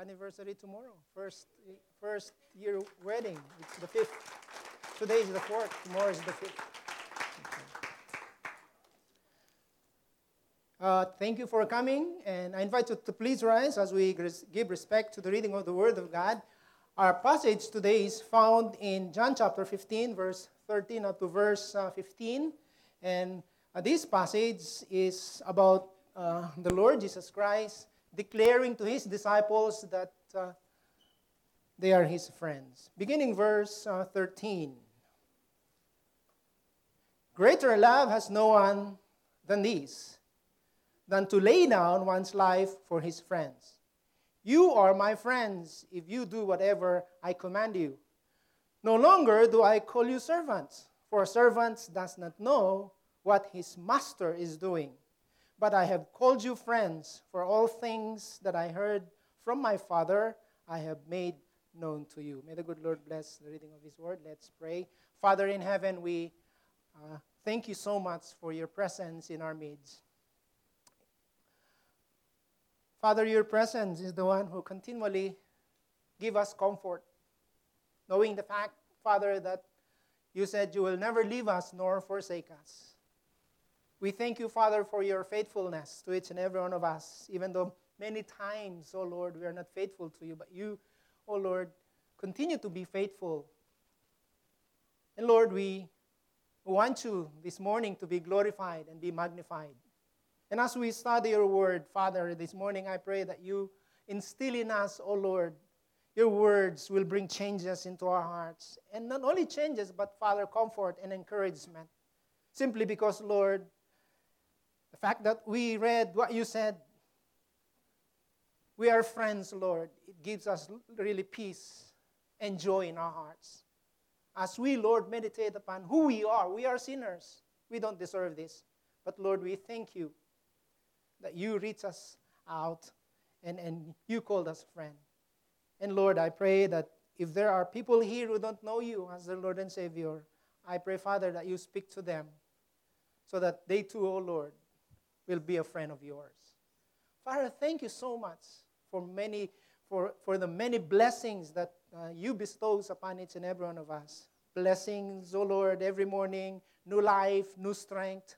anniversary tomorrow. First, first year wedding. It's the fifth. Today is the fourth. Tomorrow is the fifth. Uh, thank you for coming, and I invite you to please rise as we give respect to the reading of the Word of God. Our passage today is found in John chapter 15, verse 13 up to verse uh, 15. And uh, this passage is about uh, the Lord Jesus Christ declaring to his disciples that uh, they are his friends. Beginning verse uh, 13. Greater love has no one than this than to lay down one's life for his friends. You are my friends if you do whatever I command you. No longer do I call you servants, for a servant does not know what his master is doing. But I have called you friends, for all things that I heard from my Father I have made known to you. May the good Lord bless the reading of his word. Let's pray. Father in heaven, we uh, thank you so much for your presence in our midst. Father, your presence is the one who continually give us comfort, knowing the fact, Father, that you said you will never leave us nor forsake us. We thank you, Father, for your faithfulness to each and every one of us, even though many times, oh Lord, we are not faithful to you, but you, oh Lord, continue to be faithful. And Lord, we want you this morning to be glorified and be magnified. And as we study your word, Father, this morning I pray that you instill in us, oh Lord, your words will bring changes into our hearts. And not only changes, but, Father, comfort and encouragement. Simply because, Lord, the fact that we read what you said, we are friends, Lord, it gives us really peace and joy in our hearts. As we, Lord, meditate upon who we are, we are sinners. We don't deserve this. But, Lord, we thank you that you reach us out and, and you called us friend. And Lord, I pray that if there are people here who don't know you as their Lord and Savior, I pray, Father, that you speak to them so that they too, oh Lord, will be a friend of yours. Father, thank you so much for many for, for the many blessings that uh, you bestows upon each and every one of us. Blessings, oh Lord, every morning, new life, new strength,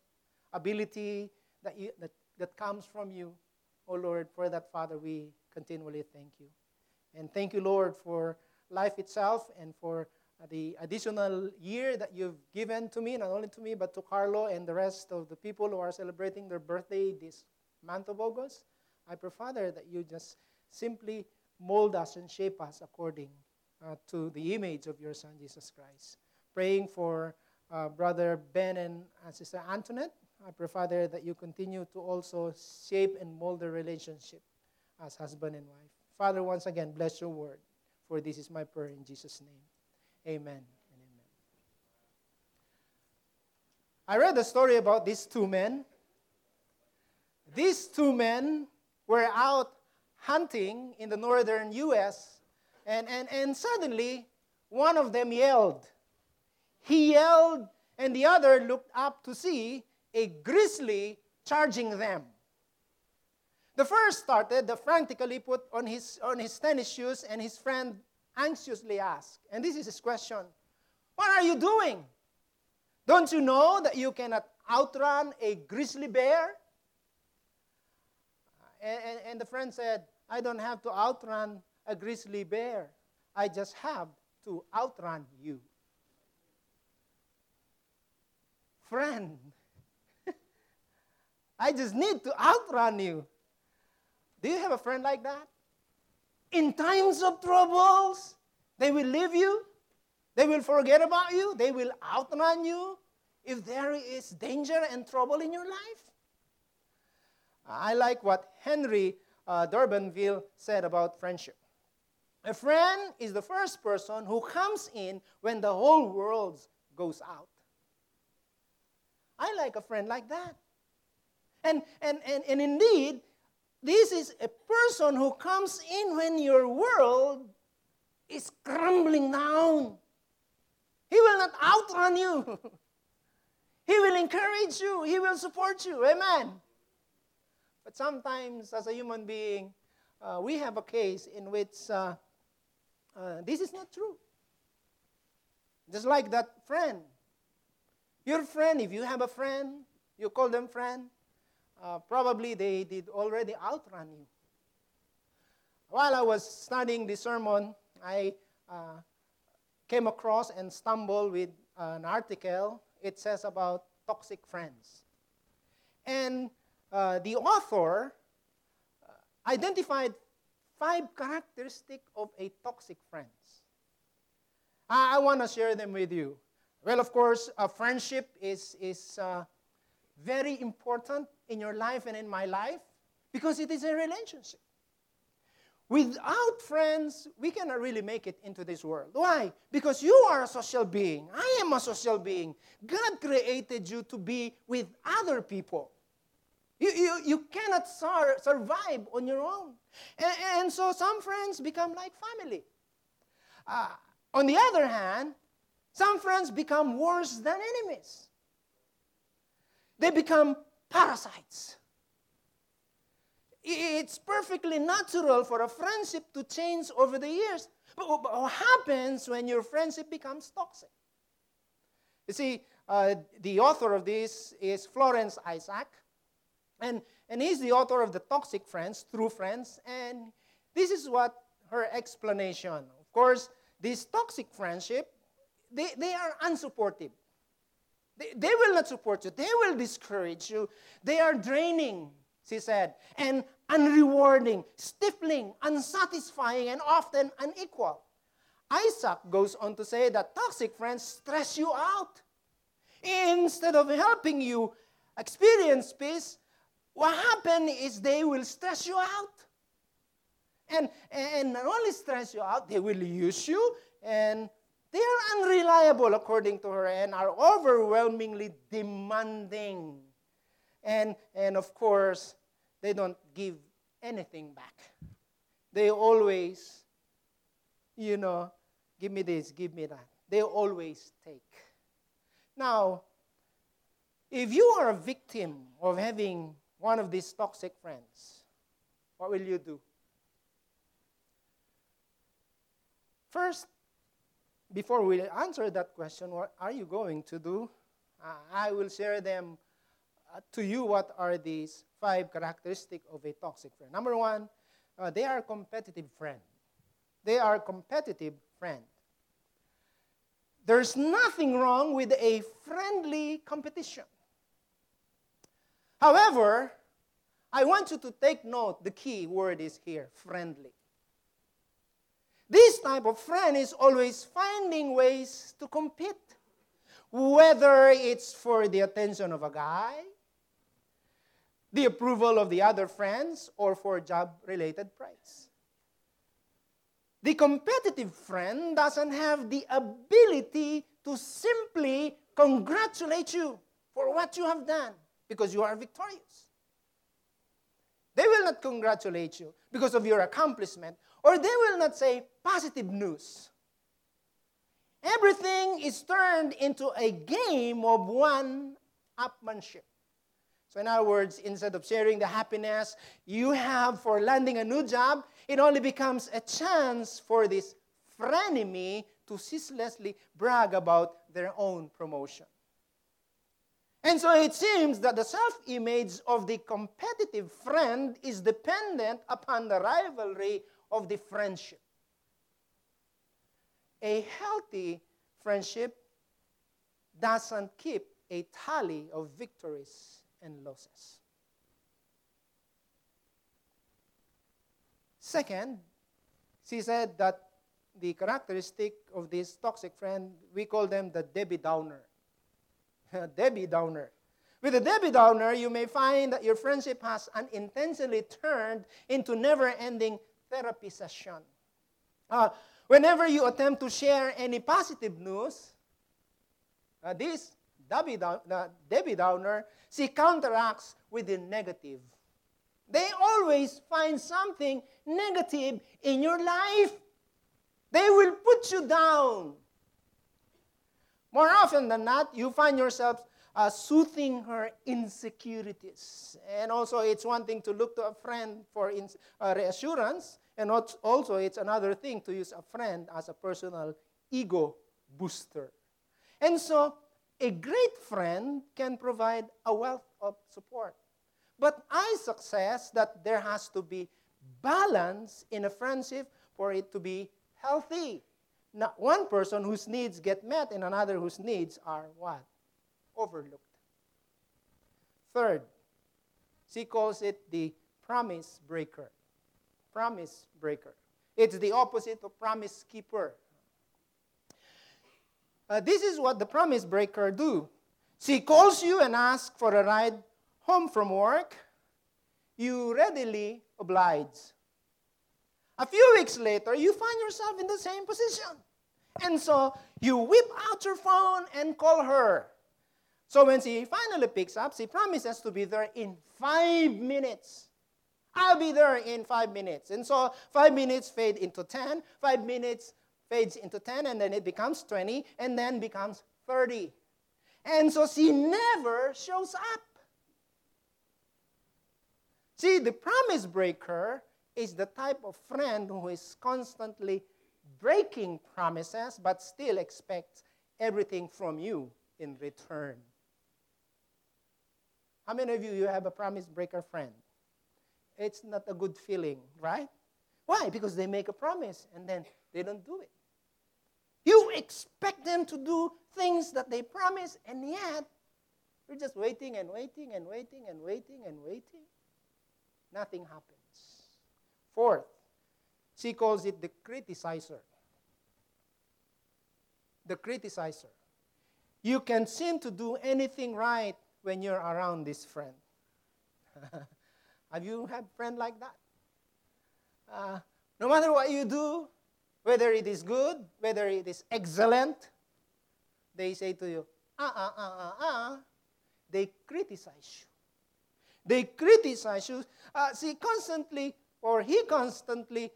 ability that, you, that that comes from you. Oh Lord, for that, Father, we continually thank you. And thank you, Lord, for life itself and for the additional year that you've given to me, not only to me, but to Carlo and the rest of the people who are celebrating their birthday this month of August. I pray, Father, that you just simply mold us and shape us according uh, to the image of your Son, Jesus Christ. Praying for uh, Brother Ben and uh, Sister Antoinette I pray, Father, that you continue to also shape and mold the relationship as husband and wife. Father, once again, bless your word, for this is my prayer in Jesus' name. Amen. I read a story about these two men. These two men were out hunting in the northern U.S., and, and, and suddenly one of them yelled. He yelled, and the other looked up to see a grizzly charging them. The first started, the frantically put on his, on his tennis shoes, and his friend anxiously asked, and this is his question What are you doing? Don't you know that you cannot outrun a grizzly bear? And, and, and the friend said, I don't have to outrun a grizzly bear. I just have to outrun you. Friend, I just need to outrun you. Do you have a friend like that? In times of troubles, they will leave you. They will forget about you. They will outrun you if there is danger and trouble in your life. I like what Henry uh, Durbanville said about friendship. A friend is the first person who comes in when the whole world goes out. I like a friend like that. And, and, and, and indeed, this is a person who comes in when your world is crumbling down. He will not outrun you. he will encourage you. He will support you. Amen. But sometimes, as a human being, uh, we have a case in which uh, uh, this is not true. Just like that friend. Your friend, if you have a friend, you call them friend, uh, probably they did already outrun you. While I was studying the sermon, I uh, came across and stumbled with an article. It says about toxic friends. And uh, the author uh, identified five characteristics of a toxic friend. I, I want to share them with you. Well, of course, friendship is, is uh, very important in your life and in my life because it is a relationship. Without friends, we cannot really make it into this world. Why? Because you are a social being. I am a social being. God created you to be with other people. You, you, you cannot sur- survive on your own. And, and, so some friends become like family. Uh, on the other hand, some friends become worse than enemies. They become parasites. It's perfectly natural for a friendship to change over the years. But what happens when your friendship becomes toxic? You see, uh, the author of this is Florence Isaac, and, and he's the author of The Toxic Friends, True Friends, and this is what her explanation. Of course, this toxic friendship, they, they are unsupportive. They, they will not support you. They will discourage you. They are draining, she said, and unrewarding, stifling, unsatisfying, and often unequal. Isaac goes on to say that toxic friends stress you out. Instead of helping you experience peace, what happens is they will stress you out. And, and not only stress you out, they will use you and they are unreliable, according to her, and are overwhelmingly demanding. And, and of course, they don't give anything back. They always, you know, give me this, give me that. They always take. Now, if you are a victim of having one of these toxic friends, what will you do? First, before we answer that question, what are you going to do? Uh, I will share them uh, to you what are these five characteristics of a toxic friend. Number one, uh, they are competitive friend. They are competitive friend. There's nothing wrong with a friendly competition. However, I want you to take note, the key word is here, friendly. This type of friend is always finding ways to compete, whether it's for the attention of a guy, the approval of the other friends, or for job related prize. The competitive friend doesn't have the ability to simply congratulate you for what you have done because you are victorious. They will not congratulate you because of your accomplishment or they will not say positive news. Everything is turned into a game of one upmanship. So, in other words, instead of sharing the happiness you have for landing a new job, it only becomes a chance for this frenemy to ceaselessly brag about their own promotion. And so it seems that the self image of the competitive friend is dependent upon the rivalry of the friendship. A healthy friendship doesn't keep a tally of victories and losses. Second, she said that the characteristic of this toxic friend, we call them the Debbie Downer. Debbie Downer. With a Debbie Downer, you may find that your friendship has unintentionally turned into never ending therapy session. Uh, whenever you attempt to share any positive news, uh, this Debbie, Down, uh, Debbie Downer, she counteracts with the negative. They always find something negative in your life. They will put you down. More often than not, you find yourself uh, soothing her insecurities. And also, it's one thing to look to a friend for ins- uh, reassurance, and also, it's another thing to use a friend as a personal ego booster. And so, a great friend can provide a wealth of support. But I suggest that there has to be balance in a friendship for it to be healthy. Not one person whose needs get met and another whose needs are what? Overlooked. Third, she calls it the promise breaker. Promise breaker. It's the opposite of promise keeper. Uh, this is what the promise breaker do. She calls you and asks for a ride home from work. You readily oblige. A few weeks later, you find yourself in the same position. And so you whip out your phone and call her. So when she finally picks up, she promises to be there in five minutes. I'll be there in five minutes. And so five minutes fade into 10, five minutes fades into 10, and then it becomes 20, and then becomes 30. And so she never shows up. See, the promise breaker is the type of friend who is constantly breaking promises but still expects everything from you in return. How many of you you have a promise breaker friend? It's not a good feeling, right? Why? Because they make a promise and then they don't do it. You expect them to do things that they promise, and yet you're just waiting and waiting and waiting and waiting and waiting. Nothing happens. Fourth, she calls it the criticizer. The criticizer. You can seem to do anything right when you're around this friend. Have you had a friend like that? Uh, no matter what you do, whether it is good, whether it is excellent, they say to you, ah, ah, ah, ah, ah. They criticize you. They criticize you. Uh, see, constantly, or he constantly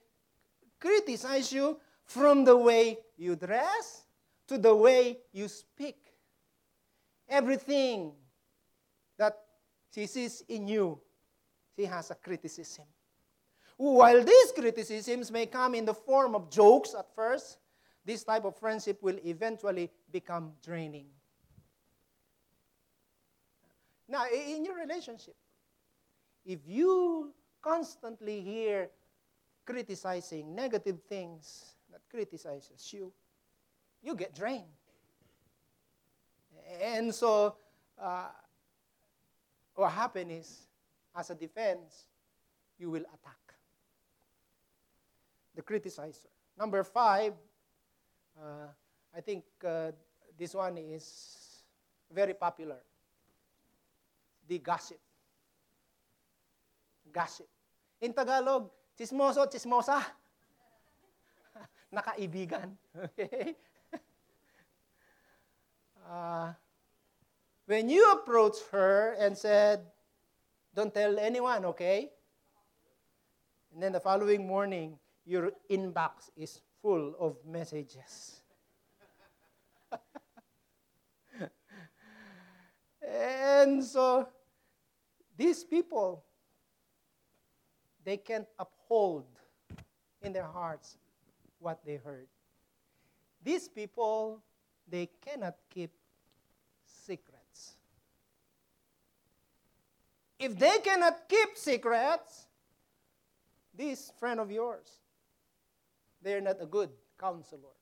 criticize you from the way you dress to the way you speak. Everything she sees in you, she has a criticism. While these criticisms may come in the form of jokes at first, this type of friendship will eventually become draining. Now, in your relationship, if you constantly hear criticizing negative things that criticizes you, you get drained. And so, uh, happens is, as a defense, you will attack the criticizer. Number five, uh, I think uh, this one is very popular. The gossip. Gossip. In Tagalog, chismoso, chismosa. Nakaibigan. Okay? Uh, when you approach her and said, Don't tell anyone, okay? And then the following morning, your inbox is full of messages. and so these people, they can't uphold in their hearts what they heard. These people, they cannot keep secrets. If they cannot keep secrets, this friend of yours, they're not a good counselor.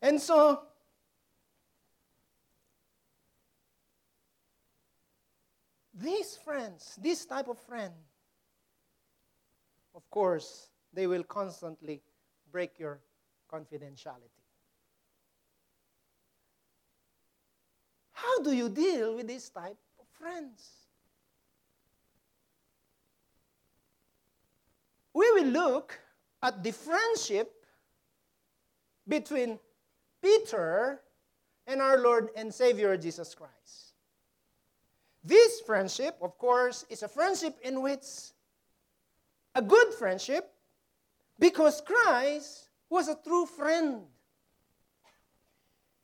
And so, these friends, this type of friend, of course, they will constantly break your confidentiality. How do you deal with this type of friends? we will look at the friendship between Peter and our Lord and Savior Jesus Christ. This friendship, of course, is a friendship in which a good friendship because Christ was a true friend.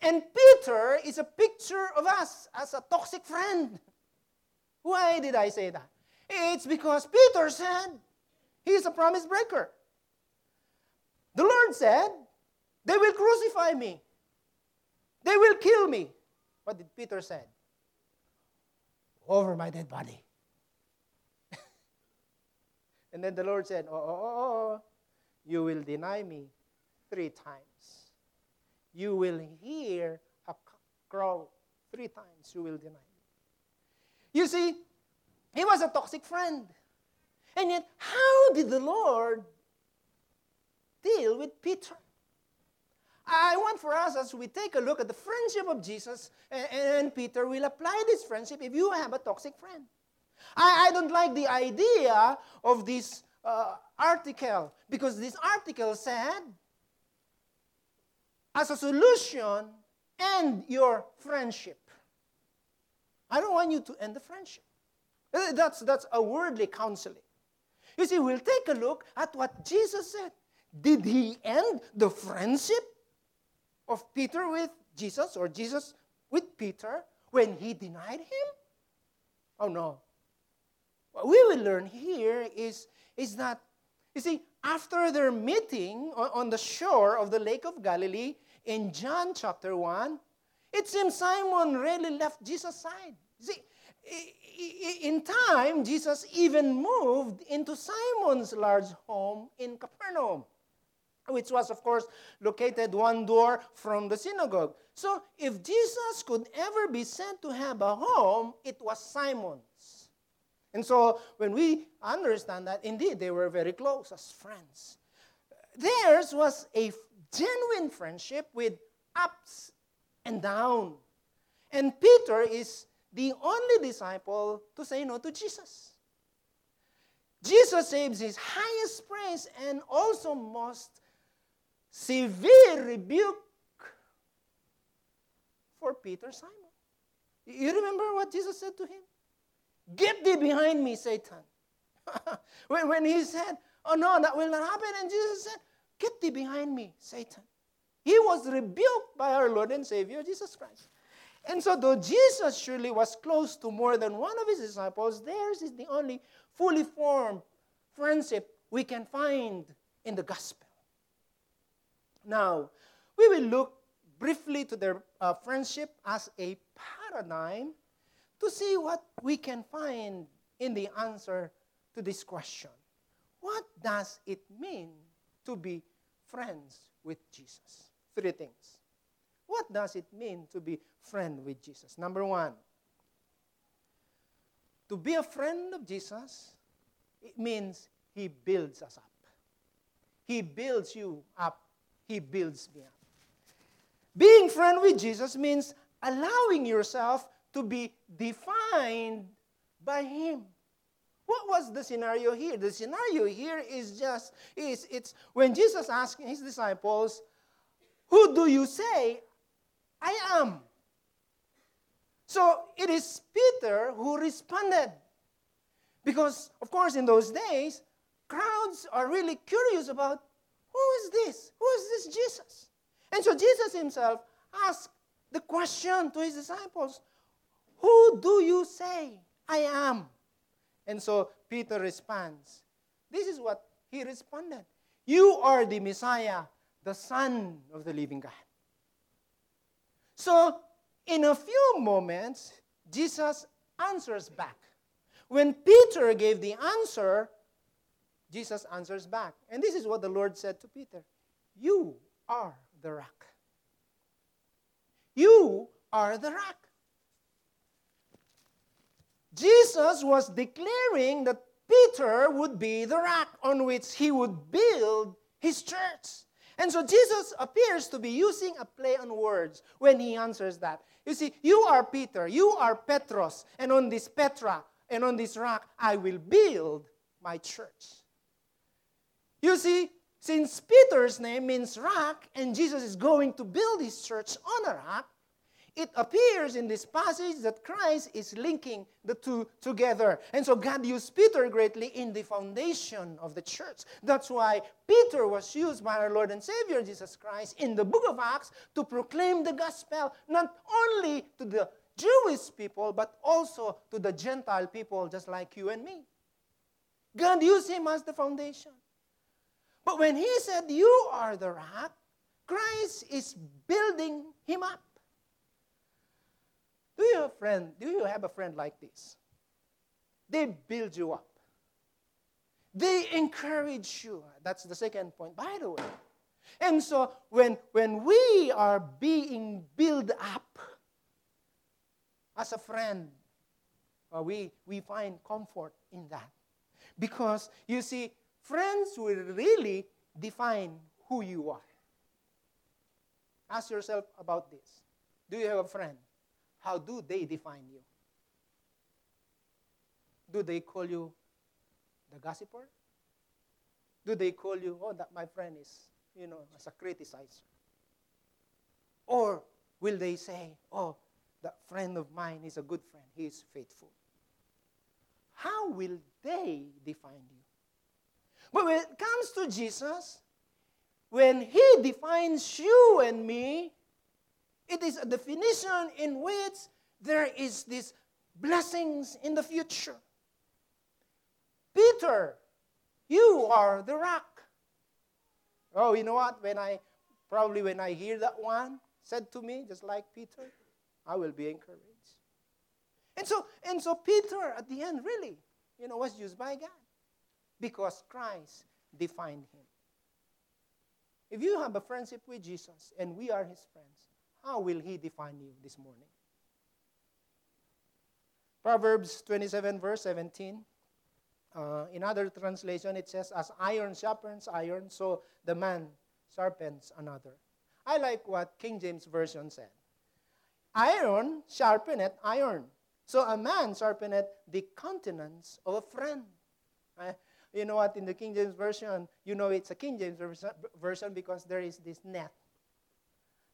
And Peter is a picture of us as a toxic friend. Why did I say that? It's because Peter said he's a promise breaker. The Lord said, They will crucify me, they will kill me. What did Peter say? Over my dead body. and then the Lord said, oh, oh, oh, oh, you will deny me three times you will hear a crow three times, you will deny me. You see, he was a toxic friend. And yet, how did the Lord deal with Peter? I want for us, as we take a look at the friendship of Jesus and, Peter, we'll apply this friendship if you have a toxic friend. I, I don't like the idea of this uh, article because this article said as a solution end your friendship. I don't want you to end the friendship. Uh, that's, that's a worldly counseling. You see, we'll take a look at what Jesus said. Did he end the friendship of Peter with Jesus or Jesus with Peter when he denied him? Oh no. What we will learn here is, is that, you see, after their meeting on, on the shore of the Lake of Galilee, in John chapter 1, it seems Simon really left Jesus' side. See, in time, Jesus even moved into Simon's large home in Capernaum, which was, of course, located one door from the synagogue. So, if Jesus could ever be said to have a home, it was Simon's. And so, when we understand that, indeed, they were very close as friends. Theirs was a genuine friendship with ups and downs. And Peter is the only disciple to say no to Jesus. Jesus saves his highest praise and also most severe rebuke for Peter Simon. You remember what Jesus said to him? Get thee behind me, Satan. when, when he said, Oh no, that will not happen, and Jesus said, Get thee behind me, Satan. He was rebuked by our Lord and Savior, Jesus Christ. And so, though Jesus surely was close to more than one of his disciples, theirs is the only fully formed friendship we can find in the gospel. Now, we will look briefly to their uh, friendship as a paradigm to see what we can find in the answer to this question What does it mean to be friends with Jesus. Three things. What does it mean to be friend with Jesus? Number one, to be a friend of Jesus, it means he builds us up. He builds you up. He builds me up. Being friend with Jesus means allowing yourself to be defined by him. What was the scenario here? The scenario here is just is it's when Jesus asked his disciples, "Who do you say I am?" So it is Peter who responded. Because of course in those days, crowds are really curious about who is this? Who is this Jesus? And so Jesus himself asked the question to his disciples, "Who do you say I am?" And so Peter responds. This is what he responded You are the Messiah, the Son of the living God. So, in a few moments, Jesus answers back. When Peter gave the answer, Jesus answers back. And this is what the Lord said to Peter You are the rock. You are the rock. Jesus was declaring that Peter would be the rock on which he would build his church. And so Jesus appears to be using a play on words when he answers that. You see, you are Peter, you are Petros, and on this Petra and on this rock I will build my church. You see, since Peter's name means rock and Jesus is going to build his church on a rock, it appears in this passage that Christ is linking the two together. And so God used Peter greatly in the foundation of the church. That's why Peter was used by our Lord and Savior Jesus Christ in the book of Acts to proclaim the gospel not only to the Jewish people, but also to the Gentile people, just like you and me. God used him as the foundation. But when he said, You are the rock, Christ is building him up. Do you have a friend? Do you have a friend like this? They build you up. They encourage you. That's the second point, by the way. And so when, when we are being built up as a friend, uh, we, we find comfort in that. Because you see, friends will really define who you are. Ask yourself about this. Do you have a friend? How do they define you? Do they call you the gossiper? Do they call you, oh, that my friend is, you know, as a criticizer? Or will they say, oh, that friend of mine is a good friend, he is faithful? How will they define you? But when it comes to Jesus, when he defines you and me, it is a definition in which there is this blessings in the future. Peter, you are the rock. Oh, you know what? When I probably when I hear that one said to me, just like Peter, I will be encouraged. And so, and so Peter at the end really, you know, was used by God because Christ defined him. If you have a friendship with Jesus and we are his friends, how will He define you this morning? Proverbs 27, verse 17. Uh, in other translation, it says, As iron sharpens iron, so the man sharpens another. I like what King James Version said. Iron sharpeneth iron. So a man sharpeneth the countenance of a friend. Uh, you know what? In the King James Version, you know it's a King James version because there is this net.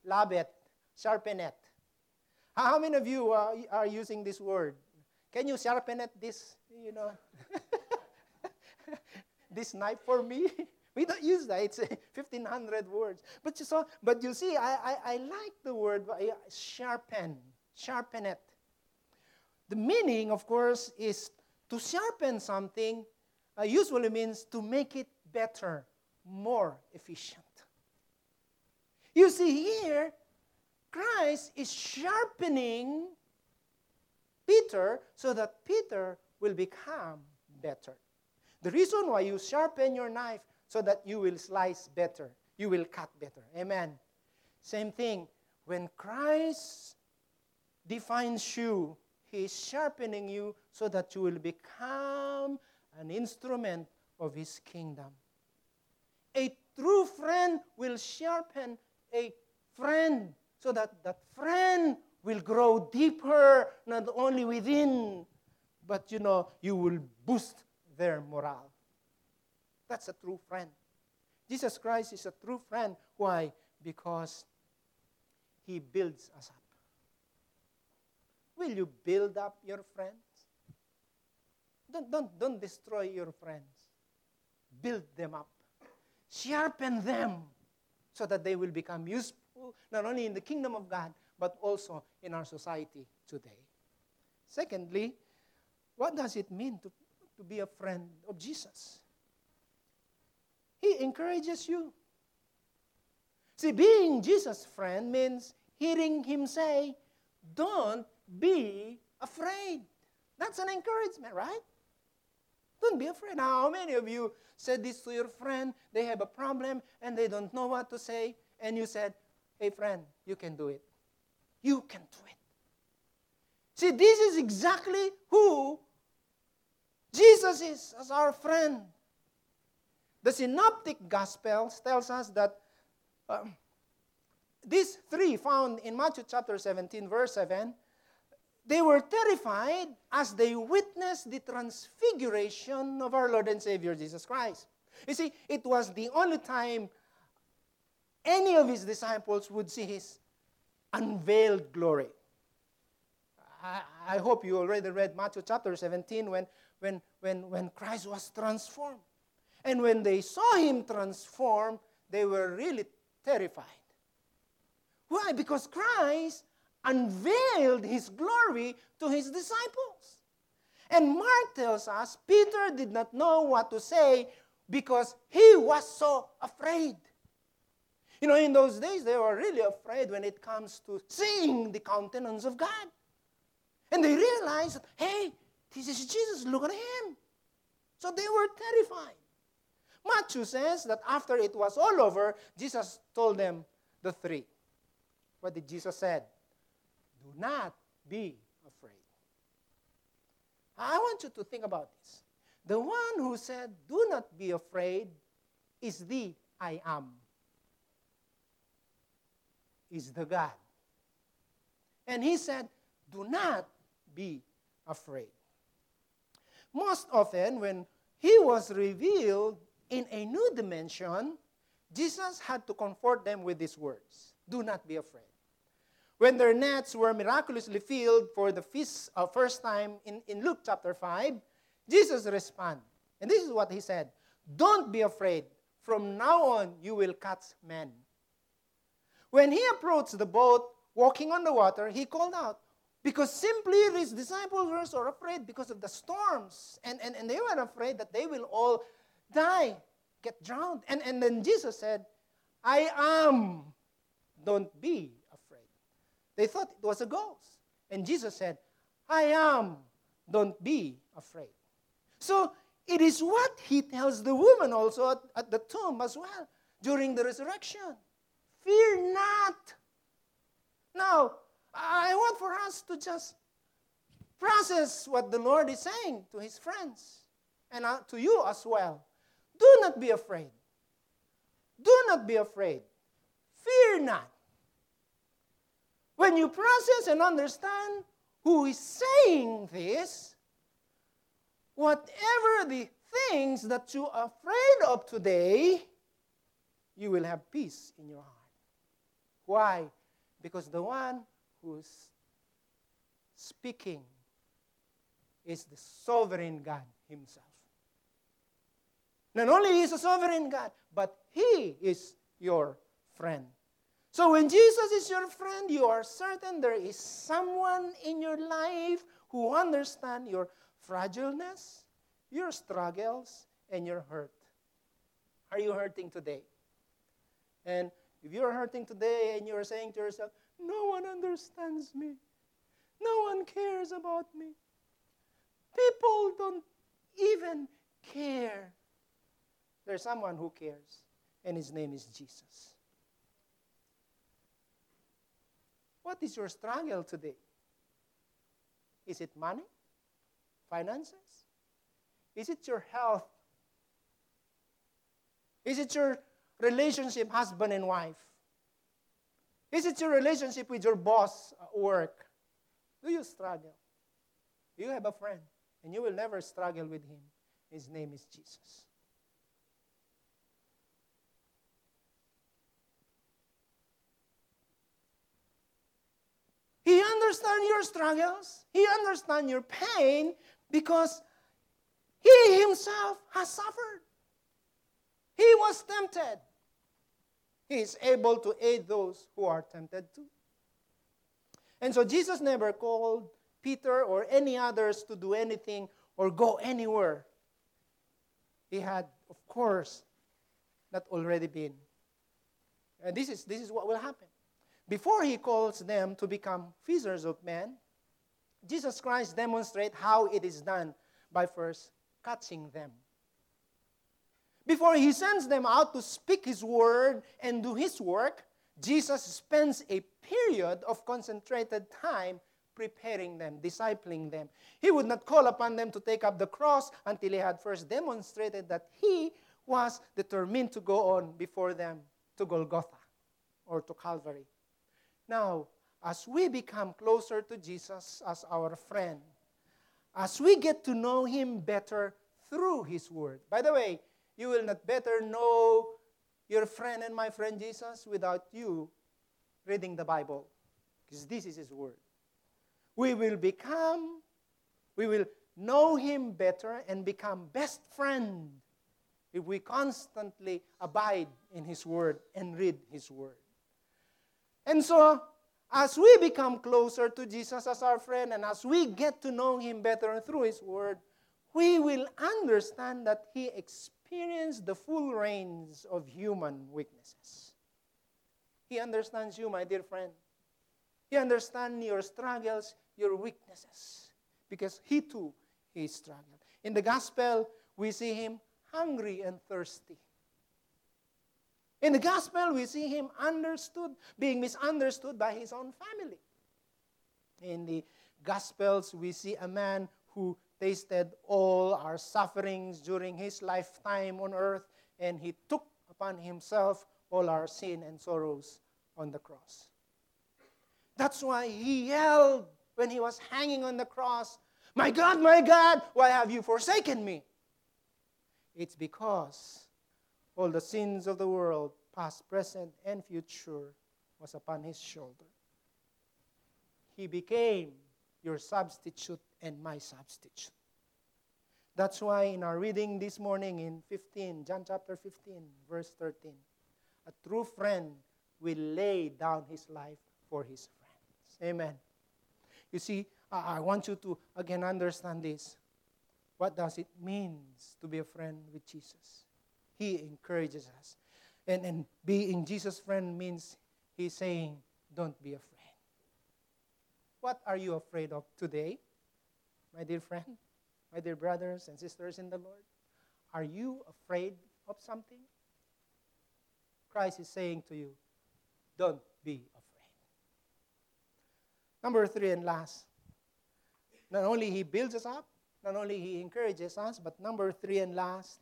Labet sharpen it. How many of you uh, are using this word? Can you sharpen it this, you know, this knife for me? we don't use that. It's 1,500 words. But you, saw, but you see, I, I, I like the word sharpen, sharpen it. The meaning, of course, is to sharpen something uh, usually means to make it better, more efficient. You see here, Christ is sharpening Peter so that Peter will become better. The reason why you sharpen your knife so that you will slice better, you will cut better. Amen. Same thing. When Christ defines you, He is sharpening you so that you will become an instrument of His kingdom. A true friend will sharpen a friend so that that friend will grow deeper, not only within, but you know, you will boost their morale. That's a true friend. Jesus Christ is a true friend. Why? Because he builds us up. Will you build up your friends? Don't, don't, don't destroy your friends. Build them up. Sharpen them so that they will become not only in the kingdom of God, but also in our society today. Secondly, what does it mean to, to be a friend of Jesus? He encourages you. See, being Jesus' friend means hearing him say, Don't be afraid. That's an encouragement, right? Don't be afraid. Now, how many of you said this to your friend? They have a problem and they don't know what to say, and you said, Hey, friend, you can do it. You can do it. See, this is exactly who Jesus is as our friend. The Synoptic Gospels tells us that um, these three found in Matthew chapter 17, verse 7, they were terrified as they witnessed the transfiguration of our Lord and Savior Jesus Christ. You see, it was the only time any of his disciples would see his unveiled glory. I, I hope you already read Matthew chapter 17 when, when, when, when Christ was transformed. And when they saw him transformed, they were really terrified. Why? Because Christ unveiled his glory to his disciples. And Mark tells us Peter did not know what to say because he was so afraid. You know, in those days, they were really afraid when it comes to seeing the countenance of God. And they realized, hey, this is Jesus, look at him. So they were terrified. Matthew says that after it was all over, Jesus told them the three. What did Jesus said? Do not be afraid. I want you to think about this. The one who said, Do not be afraid, is the I am, is the God. And he said, Do not be afraid. Most often, when he was revealed in a new dimension, Jesus had to comfort them with these words Do not be afraid. When their nets were miraculously filled for the feast, uh, first time in, in Luke chapter 5, Jesus responded. And this is what he said Don't be afraid. From now on, you will catch men. When he approached the boat, walking on the water, he called out, because simply his disciples were so afraid because of the storms. And, and, and they were afraid that they will all die, get drowned. And, and then Jesus said, I am. Don't be afraid. They thought it was a ghost. And Jesus said, I am. Don't be afraid. So it is what he tells the woman also at, at the tomb as well during the resurrection. Fear not. Now, I want for us to just process what the Lord is saying to his friends and uh, to you as well. Do not be afraid. Do not be afraid. Fear not. When you process and understand who is saying this, whatever the things that you are afraid of today, you will have peace in your heart. Why? Because the one who's speaking is the sovereign God Himself. Not only is a sovereign God, but He is your friend. So when Jesus is your friend, you are certain there is someone in your life who understands your fragileness, your struggles, and your hurt. Are you hurting today? And if you're hurting today and you're saying to yourself, no one understands me, no one cares about me, people don't even care there's someone who cares, and his name is Jesus. What is your struggle today? Is it money? Finances? Is it your health? Is it your relationship, husband and wife? Is it your relationship with your boss at work? Do you struggle? You have a friend, and you will never struggle with him. His name is Jesus. He understands your struggles. He understands your pain because he himself has suffered. He was tempted. He is able to aid those who are tempted too. And so Jesus never called Peter or any others to do anything or go anywhere. He had, of course, not already been. And this is, this is what will happen. Before he calls them to become fishers of men, Jesus Christ demonstrates how it is done by first catching them. Before he sends them out to speak his word and do his work, Jesus spends a period of concentrated time preparing them, discipling them. He would not call upon them to take up the cross until he had first demonstrated that he was determined to go on before them to Golgotha or to Calvary. Now, as we become closer to Jesus as our friend, as we get to know him better through his word. By the way, you will not better know your friend and my friend Jesus without you reading the Bible. because this is His Word. We will become, we will know Him better and become best friend if we constantly abide in His Word and read His Word. And so, as we become closer to Jesus as our friend and as we get to know Him better through His Word, we will understand that He experienced the full range of human weaknesses. He understands you, my dear friend. He understands your struggles, your weaknesses, because He too, He struggled. In the Gospel, we see Him hungry and thirsty. In the gospel, we see him understood, being misunderstood by his own family. In the gospels, we see a man who tasted all our sufferings during his lifetime on earth, and he took upon himself all our sin and sorrows on the cross. That's why he yelled when he was hanging on the cross, My God, my God, why have you forsaken me? It's because all the sins of the world, past, present, and future, was upon his shoulder. He became your substitute and my substitute. That's why in our reading this morning in 15, John chapter 15, verse 13, a true friend will lay down his life for his friends. Amen. You see, I want you to again understand this. What does it mean to be a friend with Jesus? He encourages us. And, and being Jesus' friend means he's saying, don't be afraid. What are you afraid of today, my dear friend, my dear brothers and sisters in the Lord? Are you afraid of something? Christ is saying to you, don't be afraid. Number three and last, not only he builds us up, not only he encourages us, but number three and last,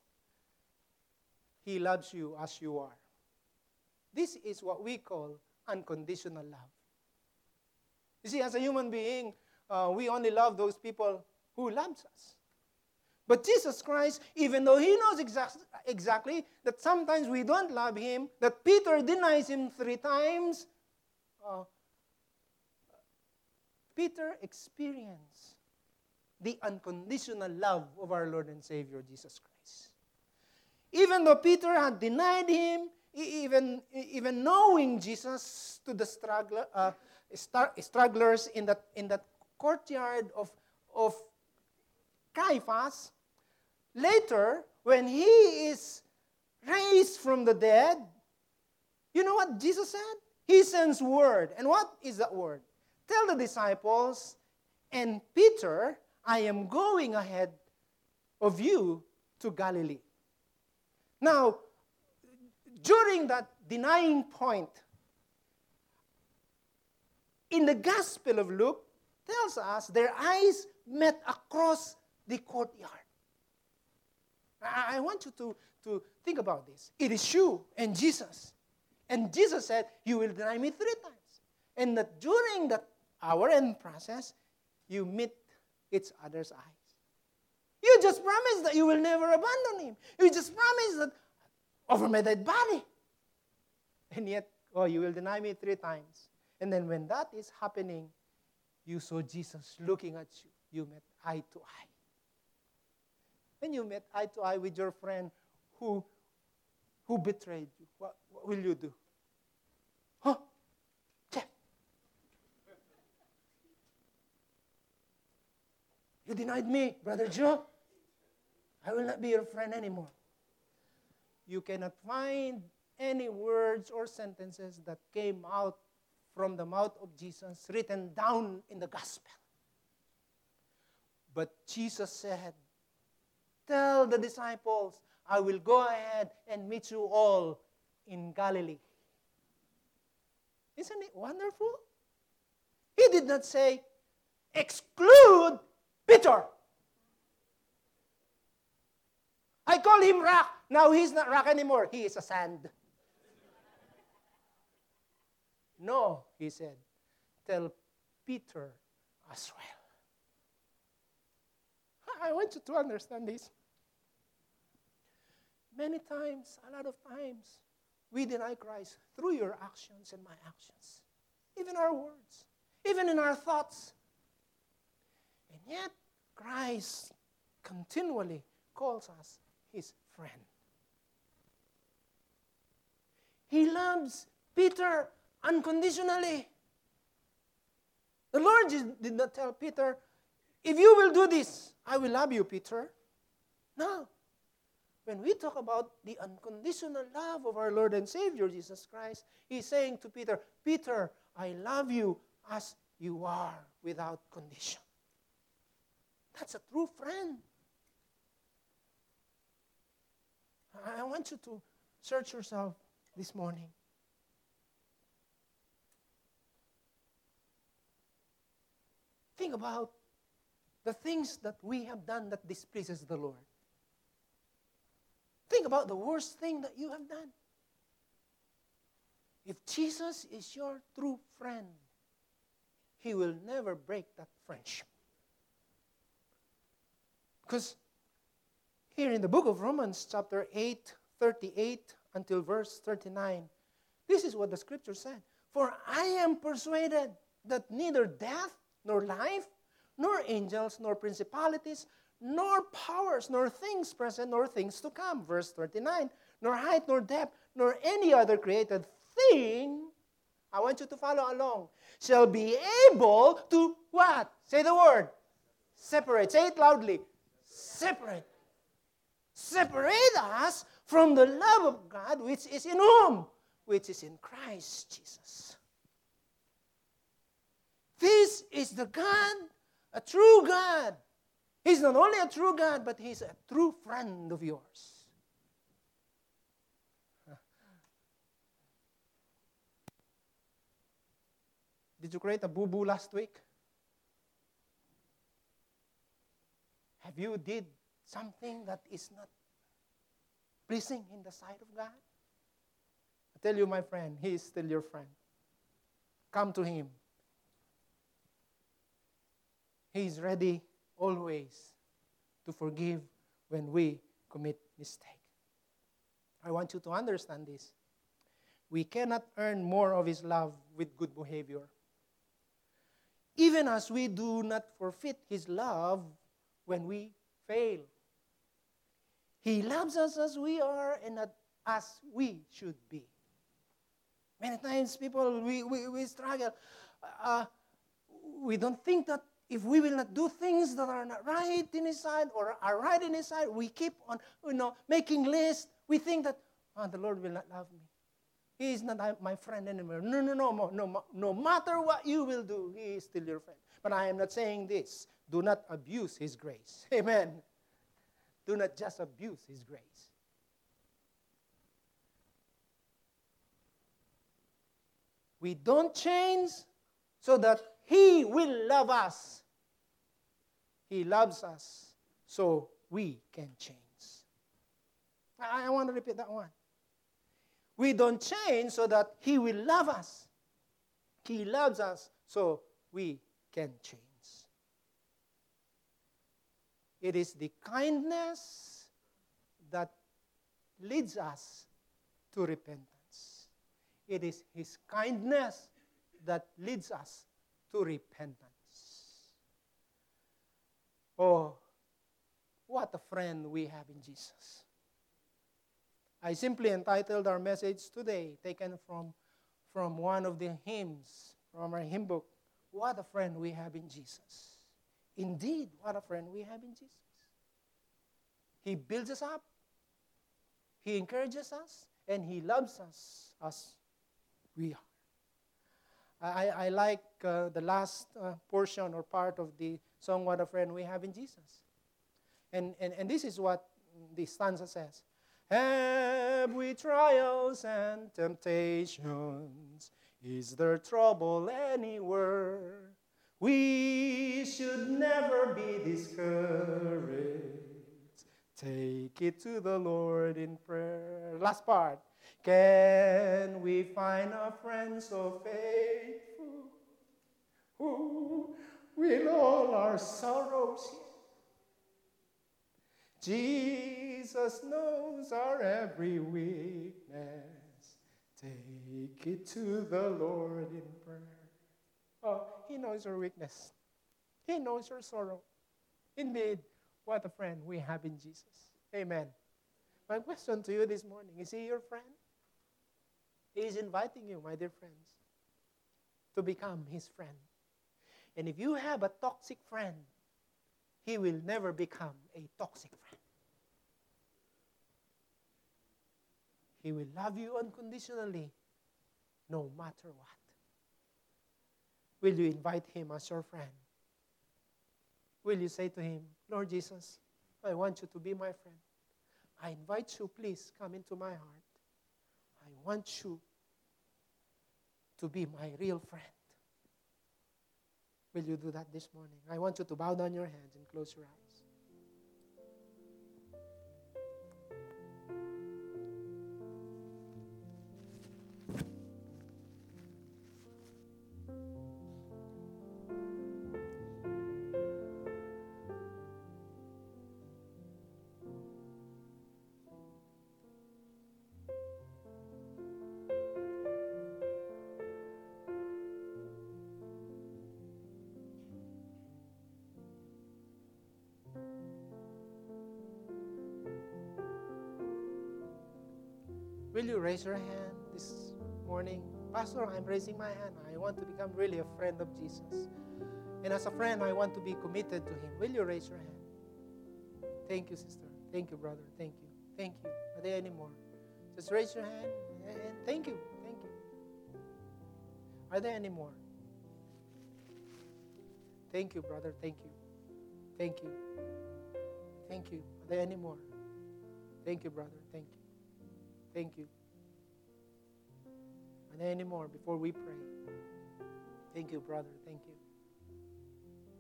he loves you as you are. This is what we call unconditional love. You see, as a human being, uh, we only love those people who loves us. But Jesus Christ, even though he knows exact, exactly that sometimes we don't love him, that Peter denies him three times, uh, Peter experienced the unconditional love of our Lord and Savior Jesus Christ. Even though Peter had denied him, even, even knowing Jesus to the struggler, uh, strugglers in that, in that courtyard of, of Caiaphas, later, when he is raised from the dead, you know what Jesus said? He sends word. And what is that word? Tell the disciples and Peter I am going ahead of you to Galilee. Now, during that denying point, in the Gospel of Luke, tells us their eyes met across the courtyard. I want you to, to think about this. It is you and Jesus. And Jesus said, You will deny me three times. And that during that hour and process, you meet each other's eyes. You just promised that you will never abandon him. You just promised that over my dead body. And yet, oh, you will deny me three times. And then when that is happening, you saw Jesus looking at you. You met eye to eye. When you met eye to eye with your friend who, who betrayed you, what, what will you do? Huh? Jeff. You denied me, Brother Joe. I will not be your friend anymore. You cannot find any words or sentences that came out from the mouth of Jesus written down in the gospel. But Jesus said, Tell the disciples, I will go ahead and meet you all in Galilee. Isn't it wonderful? He did not say, Exclude Peter. I call him rock. Now he's not rock anymore. He is a sand. No, he said, tell Peter as well. I want you to understand this. Many times, a lot of times, we deny Christ through your actions and my actions, even our words. even in our thoughts. And yet, Christ continually calls us his friend. He loves Peter unconditionally. The Lord did not tell Peter, if you will do this, I will love you, Peter. No. When we talk about the unconditional love of our Lord and Savior Jesus Christ, He's saying to Peter, Peter, I love you as you are without condition. That's a true friend. I want you to search yourself this morning. Think about the things that we have done that displeases the Lord. Think about the worst thing that you have done. If Jesus is your true friend, he will never break that friendship. Because here in the book of Romans, chapter 8, 38 until verse 39, this is what the scripture said. For I am persuaded that neither death, nor life, nor angels, nor principalities, nor powers, nor things present, nor things to come. Verse 39 Nor height, nor depth, nor any other created thing, I want you to follow along, shall be able to what? Say the word. Separate. Say it loudly. Separate. Separate us from the love of God which is in whom? Which is in Christ Jesus. This is the God, a true God. He's not only a true God, but He's a true friend of yours. Did you create a boo boo last week? Have you did something that is not pleasing in the sight of God? I tell you, my friend, He is still your friend. Come to Him. He is ready always to forgive when we commit mistake. I want you to understand this. We cannot earn more of his love with good behavior. Even as we do not forfeit his love when we fail. He loves us as we are and not as we should be. Many times people, we, we, we struggle. Uh, we don't think that if we will not do things that are not right in his sight or are right in his sight, we keep on, you know, making lists. We think that, oh, the Lord will not love me. He is not my friend anymore. No, no, no, no, no matter what you will do, he is still your friend. But I am not saying this. Do not abuse his grace. Amen. Do not just abuse his grace. We don't change so that he will love us he loves us so we can change. I, I want to repeat that one. We don't change so that He will love us. He loves us so we can change. It is the kindness that leads us to repentance. It is His kindness that leads us to repentance. Oh, what a friend we have in Jesus. I simply entitled our message today, taken from, from one of the hymns from our hymn book, What a Friend We Have in Jesus. Indeed, what a friend we have in Jesus. He builds us up, He encourages us, and He loves us as we are. I, I like uh, the last uh, portion or part of the song, What a Friend We Have in Jesus. And, and, and this is what the stanza says Have we trials and temptations? Is there trouble anywhere? We should never be discouraged. Take it to the Lord in prayer. Last part. Can we find a friend so faithful who will all our sorrows Jesus knows our every weakness. Take it to the Lord in prayer. Oh, He knows your weakness. He knows your sorrow. Indeed, what a friend we have in Jesus. Amen. My question to you this morning is He your friend? He is inviting you, my dear friends, to become His friend. And if you have a toxic friend, He will never become a toxic friend. He will love you unconditionally no matter what. Will you invite Him as your friend? Will you say to Him, Lord Jesus, I want you to be my friend. I invite you, please come into my heart. I want you to be my real friend. Will you do that this morning? I want you to bow down your hands and close your eyes. Will you raise your hand this morning? Pastor, I'm raising my hand. I want to become really a friend of Jesus. And as a friend, I want to be committed to Him. Will you raise your hand? Thank you, sister. Thank you, brother. Thank you. Thank you. Are there any more? Just raise your hand and thank you. Thank you. Are there any more? Thank you, brother. Thank you. Thank you. Thank you. Are there any more? Thank you, brother. Thank you. Thank you. Are there any more before we pray? Thank you, brother. Thank you.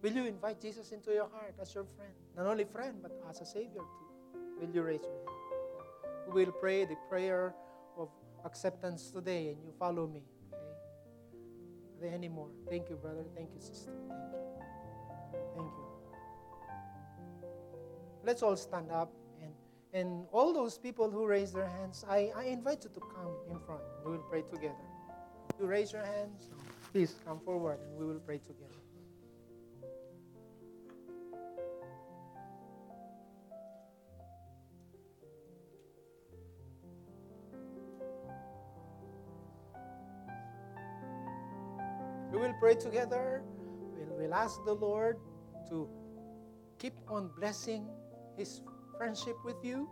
Will you invite Jesus into your heart as your friend? Not only friend, but as a Savior too. Will you raise your hand? We will pray the prayer of acceptance today, and you follow me. Okay? Are there any more? Thank you, brother. Thank you, sister. Thank you. Thank you. Let's all stand up. And, all those people who raise their hands, I, I invite you to come in front. We will pray together. You raise your hands, please come forward and we will pray together. We will pray together. We'll, we'll ask the Lord to keep on blessing His friendship with you.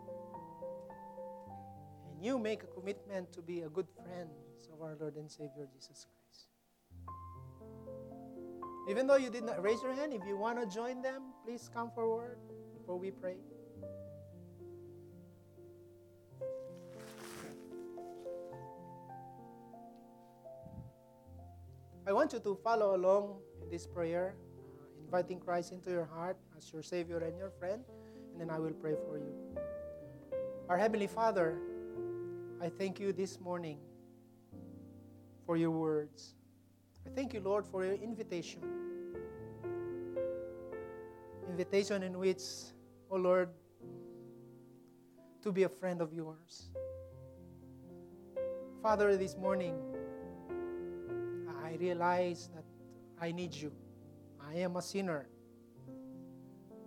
And you make a commitment to be a good friend of our Lord and Savior Jesus Christ. Even though you did not raise your hand, if you want to join them, please come forward before we pray. I want you to follow along in this prayer, uh, inviting Christ into your heart as your Savior and your friend, then I will pray for you. Our Heavenly Father, I thank you this morning for your words. I thank you, Lord, for your invitation. Invitation in which, oh Lord, to be a friend of yours. Father, this morning, I realize that I need you. I am a sinner.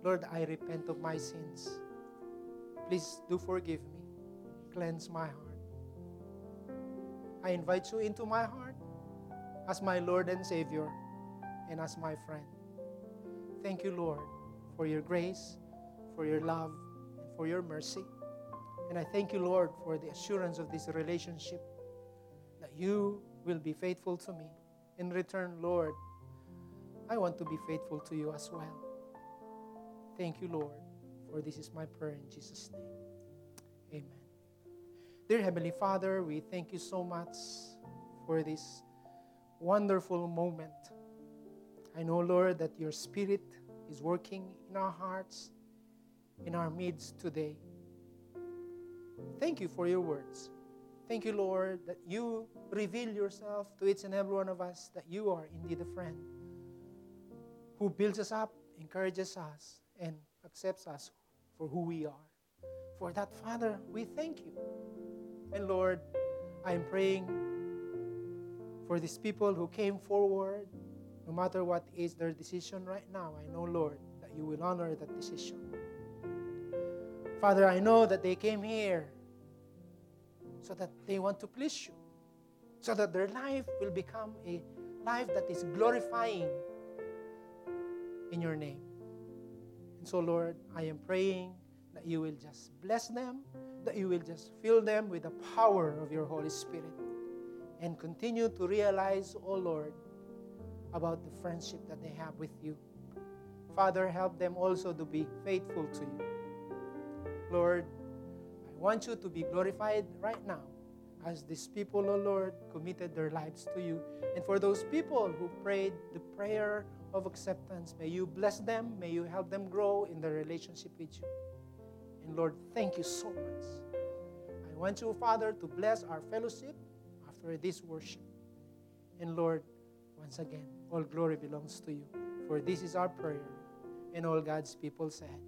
Lord, I repent of my sins. Please do forgive me. Cleanse my heart. I invite you into my heart as my Lord and Savior and as my friend. Thank you, Lord, for your grace, for your love, and for your mercy. And I thank you, Lord, for the assurance of this relationship that you will be faithful to me. In return, Lord, I want to be faithful to you as well. Thank you, Lord, for this is my prayer in Jesus' name. Amen. Dear Heavenly Father, we thank you so much for this wonderful moment. I know, Lord, that your Spirit is working in our hearts, in our midst today. Thank you for your words. Thank you, Lord, that you reveal yourself to each and every one of us, that you are indeed a friend who builds us up, encourages us, and accepts us for who we are. For that, Father, we thank you. And Lord, I am praying for these people who came forward No matter what is their decision right now, I know, Lord, that you will honor that decision. Father, I know that they came here so that they want to please you, so that their life will become a life that is glorifying in your name. And so, Lord, I am praying that you will just bless them, that you will just fill them with the power of your Holy Spirit, and continue to realize, oh Lord, about the friendship that they have with you. Father, help them also to be faithful to you. Lord, I want you to be glorified right now as these people, oh Lord, committed their lives to you. And for those people who prayed the prayer of acceptance, may you bless them, may you help them grow in their relationship with you. And Lord, thank you so much. I want you, Father, to bless our fellowship after this worship. And Lord, once again, all glory belongs to you. For this is our prayer. And all God's people said,